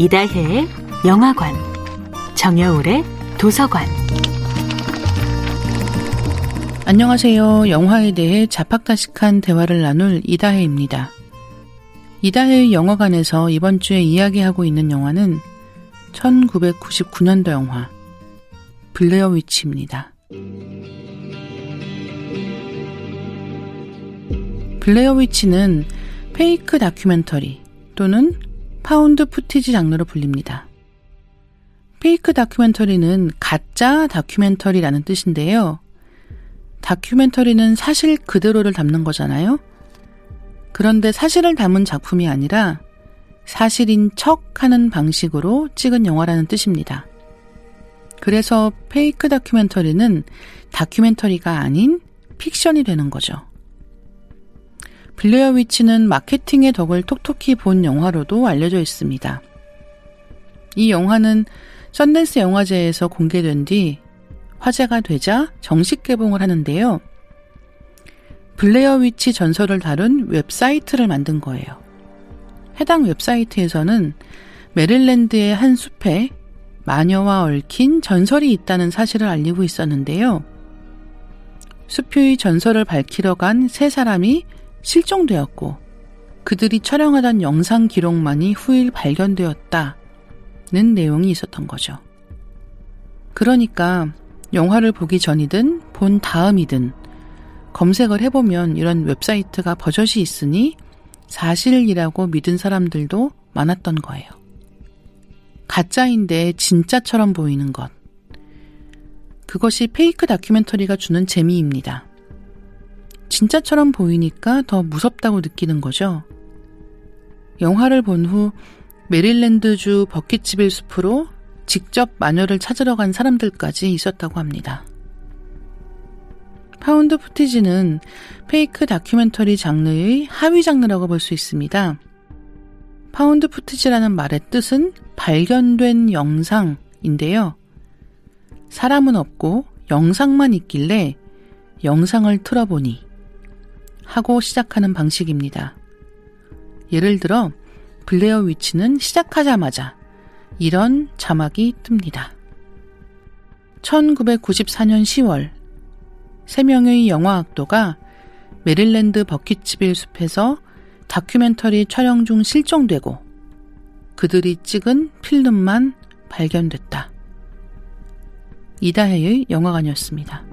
이다혜의 영화관, 정여울의 도서관. 안녕하세요. 영화에 대해 자팍다식한 대화를 나눌 이다혜입니다. 이다혜의 영화관에서 이번 주에 이야기하고 있는 영화는 1999년도 영화 블레어 위치입니다. 블레어 위치는 fake 다큐멘터리 또는 found footage 장르로 불립니다. fake 다큐멘터리는 가짜 다큐멘터리라는 뜻인데요. 다큐멘터리는 사실 그대로를 담는 거잖아요. 그런데 사실을 담은 작품이 아니라 사실인 척 하는 방식으로 찍은 영화라는 뜻입니다. 그래서 fake 다큐멘터리는 다큐멘터리가 아닌 픽션이 되는 거죠. 블레어 위치는 마케팅의 덕을 톡톡히 본 영화로도 알려져 있습니다. 이 영화는 썬댄스 영화제에서 공개된 뒤 화제가 되자 정식 개봉을 하는데요. 블레어 위치 전설을 다룬 웹사이트를 만든 거예요. 해당 웹사이트에서는 메릴랜드의 한 숲에 마녀와 얽힌 전설이 있다는 사실을 알리고 있었는데요. 숲의 전설을 밝히러 간 세 사람이 실종되었고 그들이 촬영하던 영상 기록만이 후일 발견되었다는 내용이 있었던 거죠. 그러니까 영화를 보기 전이든 본 다음이든 검색을 해보면 이런 웹사이트가 버젓이 있으니 사실이라고 믿은 사람들도 많았던 거예요. 가짜인데 진짜처럼 보이는 것. 그것이 fake 다큐멘터리가 주는 재미입니다. 진짜처럼 보이니까 더 무섭다고 느끼는 거죠. 영화를 본 후 메릴랜드주 버킷츠빌의 숲으로 직접 마녀를 찾으러 간 사람들까지 있었다고 합니다. found footage는 fake 다큐멘터리 장르의 하위 장르라고 볼 수 있습니다. found footage라는 말의 뜻은 발견된 영상인데요. 사람은 없고 영상만 있길래 영상을 틀어보니 하고 시작하는 방식입니다. 예를 들어 블레어 위치는 시작하자마자 이런 자막이 뜹니다. 1994년 10월 3명의 영화 학도가 메릴랜드 버킷집일 숲에서 다큐멘터리 촬영 중 실종되고 그들이 찍은 필름만 발견됐다. 이다혜의 영화관이었습니다.